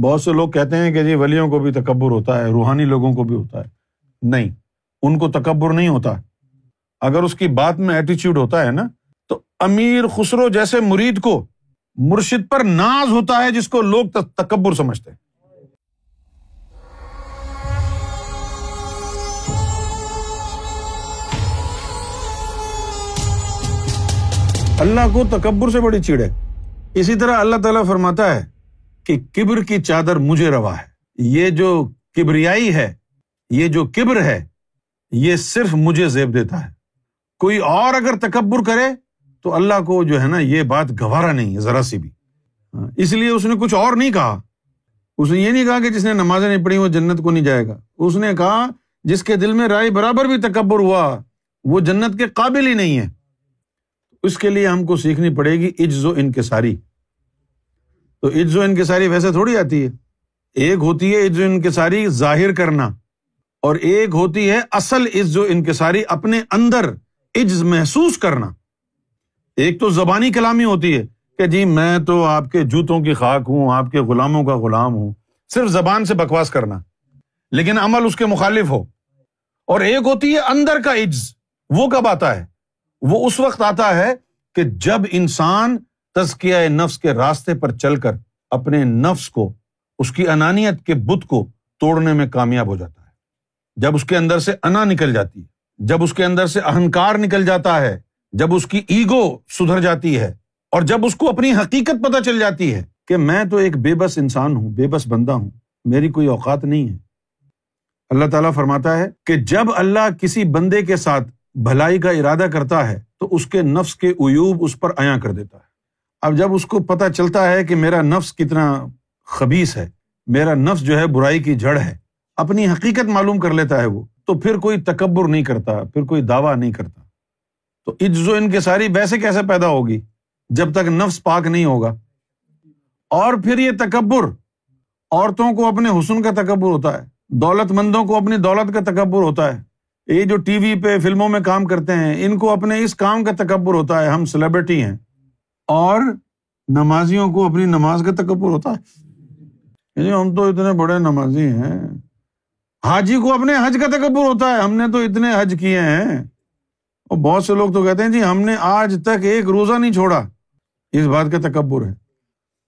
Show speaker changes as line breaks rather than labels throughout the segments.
بہت سے لوگ کہتے ہیں کہ جی ولیوں کو بھی تکبر ہوتا ہے، روحانی لوگوں کو بھی ہوتا ہے۔ نہیں، ان کو تکبر نہیں ہوتا۔ اگر اس کی بات میں ایٹیچیوڈ ہوتا ہے نا، تو امیر خسرو جیسے مرید کو مرشد پر ناز ہوتا ہے جس کو لوگ تکبر سمجھتے ہیں۔ اللہ کو تکبر سے بڑی چیڑ ہے۔ اسی طرح اللہ تعالیٰ فرماتا ہے کہ کبر کی چادر مجھے روا ہے۔ یہ جو کبریائی ہے، یہ جو کبر ہے، یہ صرف مجھے زیب دیتا ہے۔ کوئی اور اگر تکبر کرے تو اللہ کو جو ہے نا، یہ بات گوارا نہیں ہے، ذرا سی بھی۔ اس لیے اس نے کچھ اور نہیں کہا۔ اس نے یہ نہیں کہا کہ جس نے نمازیں نہیں پڑھی وہ جنت کو نہیں جائے گا۔ اس نے کہا، جس کے دل میں رائے برابر بھی تکبر ہوا، وہ جنت کے قابل ہی نہیں ہے۔ اس کے لیے ہم کو سیکھنی پڑے گی، عجز و انکساری۔ تو عز و انکساری ویسے تھوڑی آتی ہے۔ ایک ہوتی ہے عز و انکساری ظاہر کرنا، اور ایک ہوتی ہے اصل عز و انکساری اپنے اندر عز محسوس کرنا۔ ایک تو زبانی کلامی ہوتی ہے کہ جی میں تو آپ کے جوتوں کی خاک ہوں، آپ کے غلاموں کا غلام ہوں، صرف زبان سے بکواس کرنا۔ لیکن عمل اس کے مخالف ہو۔ اور ایک ہوتی ہے اندر کا عز وہ کب آتا ہے؟ وہ اس وقت آتا ہے کہ جب انسان تزکیہ نفس کے راستے پر چل کر اپنے نفس کو، اس کی انانیت کے بت کو توڑنے میں کامیاب ہو جاتا ہے۔ جب اس کے اندر سے انا نکل جاتی ہے، جب اس کے اندر سے اہنکار نکل جاتا ہے، جب اس کی ایگو سدھر جاتی ہے اور جب اس کو اپنی حقیقت پتہ چل جاتی ہے کہ میں تو ایک بے بس انسان ہوں، بے بس بندہ ہوں، میری کوئی اوقات نہیں ہے۔ اللہ تعالیٰ فرماتا ہے کہ جب اللہ کسی بندے کے ساتھ بھلائی کا ارادہ کرتا ہے، تو اس کے نفس کے ایوب اس پر عیاں کر دیتا ہے۔ اب جب اس کو پتا چلتا ہے کہ میرا نفس کتنا خبیص ہے، میرا نفس جو ہے برائی کی جڑ ہے، اپنی حقیقت معلوم کر لیتا ہے وہ، تو پھر کوئی تکبر نہیں کرتا، پھر کوئی دعوی نہیں کرتا۔ تو عز و ان کے ساری ویسے کیسے پیدا ہوگی؟ جب تک نفس پاک نہیں ہوگا۔ اور پھر یہ تکبر، عورتوں کو اپنے حسن کا تکبر ہوتا ہے، دولت مندوں کو اپنی دولت کا تکبر ہوتا ہے۔ یہ جو ٹی وی پہ فلموں میں کام کرتے ہیں، ان کو اپنے اس کام کا تکبر ہوتا ہے، ہم سیلیبریٹی ہیں۔ اور نمازیوں کو اپنی نماز کا تکبر ہوتا ہے۔ یعنی ہم تو اتنے بڑے نمازی ہیں۔ حاجی کو اپنے حج کا تکبر ہوتا ہے۔ ہم نے تو اتنے حج کیے ہیں۔ اور بہت سے لوگ تو کہتے ہیں جی ہم نے آج تک ایک روزہ نہیں چھوڑا۔ اس بات کا تکبر ہے۔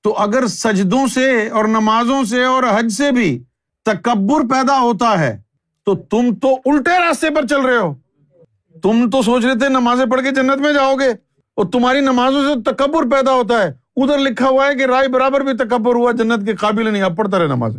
تو اگر سجدوں سے اور نمازوں سے اور حج سے بھی تکبر پیدا ہوتا ہے، تو تم تو الٹے راستے پر چل رہے ہو۔ تم تو سوچ رہے تھے نمازیں پڑھ کے جنت میں جاؤ گے۔ اور تمہاری نمازوں سے تکبر پیدا ہوتا ہے۔ ادھر لکھا ہوا ہے کہ رائے برابر بھی تکبر ہوا، جنت کے قابل نہیں اب پڑھتا رہے نماز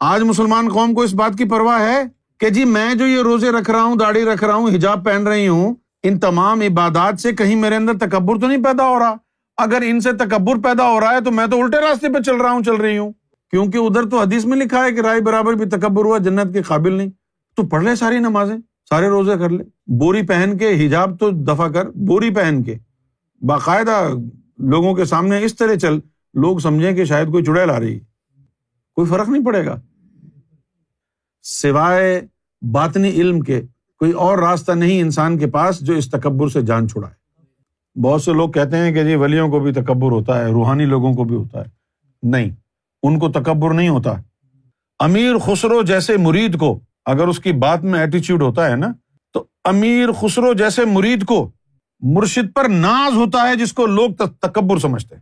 آج مسلمان قوم کو اس بات کی پرواہ ہے کہ جی میں جو یہ روزے رکھ رہا ہوں، داڑھی رکھ رہا ہوں، حجاب پہن رہی ہوں، ان تمام عبادات سے کہیں میرے اندر تکبر تو نہیں پیدا ہو رہا۔ اگر ان سے تکبر پیدا ہو رہا ہے تو میں تو الٹے راستے پہ چل رہا ہوں، چل رہی ہوں۔ کیونکہ ادھر تو حدیث میں لکھا ہے کہ رائے برابر بھی تکبر ہوا، جنت کے قابل نہیں۔ تو پڑھ لے ساری نمازیں۔ سارے روزے کر لے۔ بوری پہن کے حجاب تو دفاع کر، بوری پہن کے۔ باقاعدہ لوگوں کے سامنے اس طرح چل، لوگ سمجھیں کہ شاید کوئی چڑیل آ رہی۔ کوئی فرق نہیں پڑے گا۔ سوائے باطنی علم کے، کوئی اور راستہ نہیں انسان کے پاس جو اس تکبر سے جان چھڑائے۔ بہت سے لوگ کہتے ہیں کہ جی ولیوں کو بھی تکبر ہوتا ہے، روحانی لوگوں کو بھی ہوتا ہے۔ نہیں، ان کو تکبر نہیں ہوتا۔ امیر خسرو جیسے مرید کو اگر اس کی بات میں ایٹیچیوڈ ہوتا ہے نا، تو امیر خسرو جیسے مرید کو مرشد پر ناز ہوتا ہے جس کو لوگ تکبر سمجھتے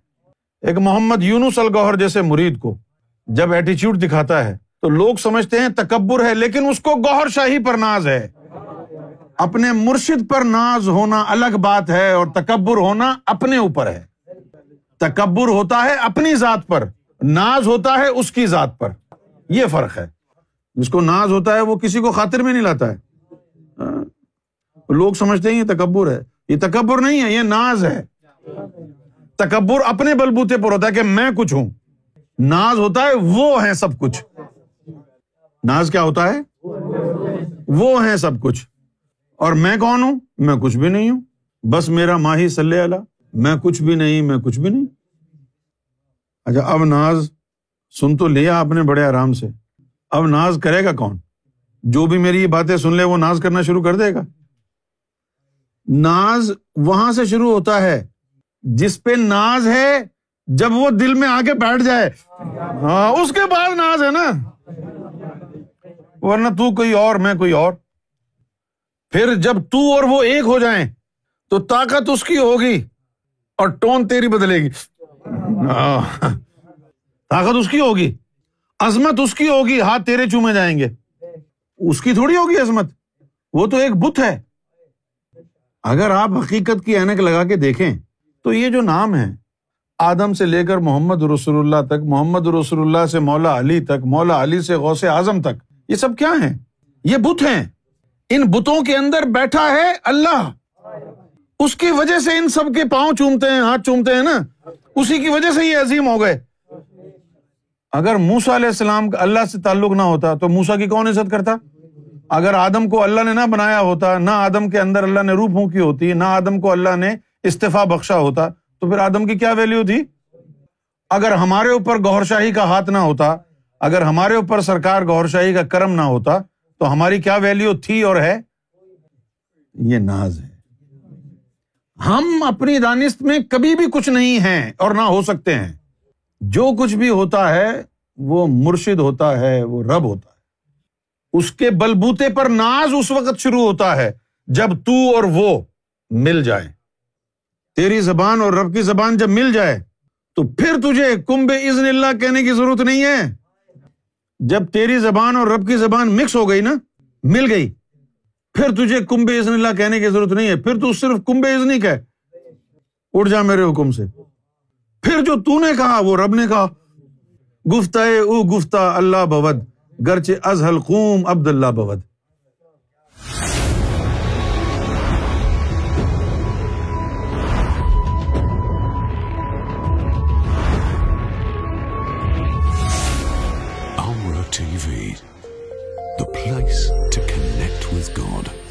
ایک محمد یونس الگوہر جیسے مرید کو جب ایٹیچیوڈ دکھاتا ہے، تو لوگ سمجھتے ہیں تکبر ہے، لیکن اس کو گوہر شاہی پر ناز ہے۔ اپنے مرشد پر ناز ہونا الگ بات ہے اور تکبر ہونا اپنے اوپر ہے۔ تکبر ہوتا ہے اپنی ذات پر، ناز ہوتا ہے اس کی ذات پر۔ یہ فرق ہے۔ جس کو ناز ہوتا ہے وہ کسی کو خاطر میں نہیں لاتا ہے۔ ہاں؟ لوگ سمجھتے ہیں یہ تکبر ہے۔ یہ تکبر نہیں ہے، یہ ناز ہے۔ تکبر اپنے بلبوتے پر ہوتا ہے کہ میں کچھ ہوں۔ ناز ہوتا ہے، وہ ہے سب کچھ۔ ناز کیا ہوتا ہے؟ وہ ہے سب کچھ۔ اور میں کون ہوں؟ میں کچھ بھی نہیں ہوں۔ بس میرا ماہی صلی اللہ۔ میں کچھ بھی نہیں، میں کچھ بھی نہیں۔ اچھا اب ناز سن تو لیا آپ نے بڑے آرام سے۔ اب ناز کرے گا کون؟ جو بھی میری یہ باتیں سن لے، وہ ناز کرنا شروع کر دے گا۔ ناز وہاں سے شروع ہوتا ہے، جس پہ ناز ہے، جب وہ دل میں آ کے بیٹھ جائے۔ ہاں اس کے بعد ناز ہے نا۔ ورنہ تو کوئی اور، میں کوئی اور۔ پھر جب تو اور وہ ایک ہو جائیں، تو طاقت اس کی ہوگی اور ٹون تیری بدلے گی۔ ہاں، طاقت اس کی ہوگی۔ عظمت اس کی ہوگی، ہاتھ تیرے چومے جائیں گے۔ اس کی تھوڑی ہوگی عظمت۔ وہ تو ایک بت ہے۔ اگر آپ حقیقت کی اینک لگا کے دیکھیں، تو یہ جو نام ہے، آدم سے لے کر محمد رسول اللہ تک، محمد رسول اللہ سے مولا علی تک، مولا علی سے غوث اعظم تک، یہ سب کیا ہیں؟ یہ بت ہیں۔ ان بتوں کے اندر بیٹھا ہے اللہ۔ اس کی وجہ سے ان سب کے پاؤں چومتے ہیں، ہاتھ چومتے ہیں نا۔ اسی کی وجہ سے یہ عظیم ہو گئے۔ اگر موسا علیہ السلام کا اللہ سے تعلق نہ ہوتا تو موسا کی کون عزت کرتا؟ اگر آدم کو اللہ نے نہ بنایا ہوتا، نہ آدم کے اندر اللہ نے روح پھونکی ہوتی، نہ آدم کو اللہ نے استفا بخشا ہوتا، تو پھر آدم کی کیا ویلو تھی؟ اگر ہمارے اوپر گور شاہی کا ہاتھ نہ ہوتا، اگر ہمارے اوپر سرکار گور شاہی کا کرم نہ ہوتا، تو ہماری کیا ویلو تھی اور ہے؟ یہ ناز ہے۔ ہم اپنی دانست میں کبھی بھی کچھ نہیں ہیں اور نہ ہو سکتے ہیں۔ جو کچھ بھی ہوتا ہے، وہ مرشد ہوتا ہے، وہ رب ہوتا ہے۔ اس کے بلبوتے پر ناز اس وقت شروع ہوتا ہے جب تو اور وہ مل جائے تیری زبان اور رب کی زبان جب مل جائے، تو پھر تجھے کمب عزن اللہ کہنے کی ضرورت نہیں ہے۔ جب تیری زبان اور رب کی زبان مکس ہو گئی نا، مل گئی، پھر تجھے کمب عزن اللہ کہنے کی ضرورت نہیں ہے۔ پھر تو صرف کمب عزنی کہ اٹھ جا میرے حکم سے۔ پھر جو تو نے کہا وہ رب نے کہا گفتہ او گفتہ اللہ بود گرچ از حلقوم عبد اللہ بود
TV, the place to connect with God.